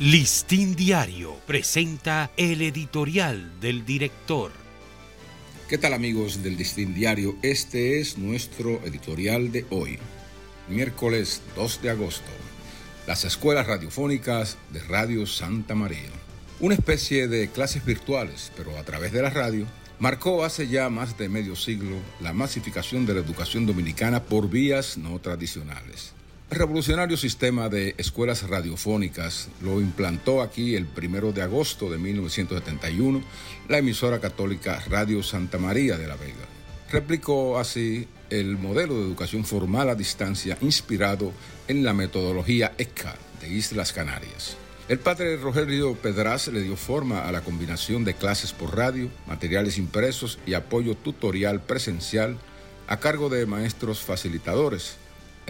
Listín Diario presenta el editorial del director. ¿Qué tal amigos del Listín Diario? Este es nuestro editorial de hoy, miércoles 2 de agosto. Las escuelas radiofónicas de Radio Santa María. Una especie de clases virtuales, pero a través de la radio, marcó hace ya más de medio siglo la masificación de la educación dominicana por vías no tradicionales. Revolucionario sistema de escuelas radiofónicas lo implantó aquí el primero de agosto de 1971 la emisora católica Radio Santa María de la Vega. Replicó así el modelo de educación formal a distancia inspirado en la metodología ECA de Islas Canarias. El padre Rogelio Pedraz le dio forma a la combinación de clases por radio, materiales impresos y apoyo tutorial presencial a cargo de maestros facilitadores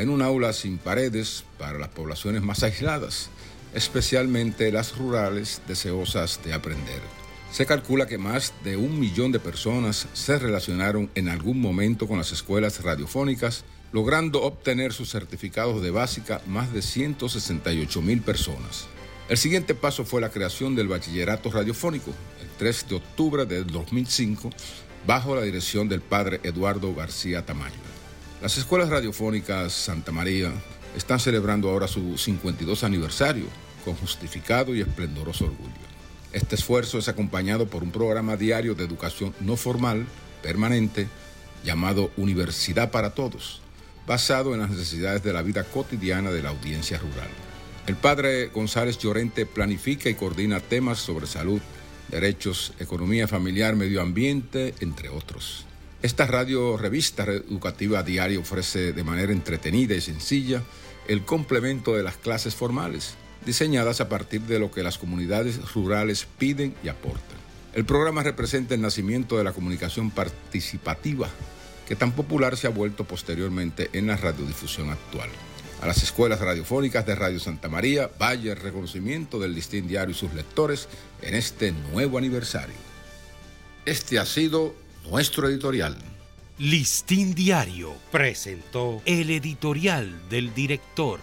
en un aula sin paredes para las poblaciones más aisladas, especialmente las rurales deseosas de aprender. Se calcula que más de un millón de personas se relacionaron en algún momento con las escuelas radiofónicas, logrando obtener sus certificados de básica más de 168 mil personas. El siguiente paso fue la creación del bachillerato radiofónico, el 3 de octubre de 2005, bajo la dirección del padre Eduardo García Tamayo. Las escuelas radiofónicas Santa María están celebrando ahora su 52 aniversario con justificado y esplendoroso orgullo. Este esfuerzo es acompañado por un programa diario de educación no formal, permanente, llamado Universidad para Todos, basado en las necesidades de la vida cotidiana de la audiencia rural. El padre González Llorente planifica y coordina temas sobre salud, derechos, economía familiar, medio ambiente, entre otros. Esta radio revista educativa diaria ofrece de manera entretenida y sencilla el complemento de las clases formales, diseñadas a partir de lo que las comunidades rurales piden y aportan. El programa representa el nacimiento de la comunicación participativa, que tan popular se ha vuelto posteriormente en la radiodifusión actual. A las escuelas radiofónicas de Radio Santa María vaya el reconocimiento del Listín Diario y sus lectores en este nuevo aniversario. Este ha sido nuestro editorial. Listín Diario presentó el editorial del director.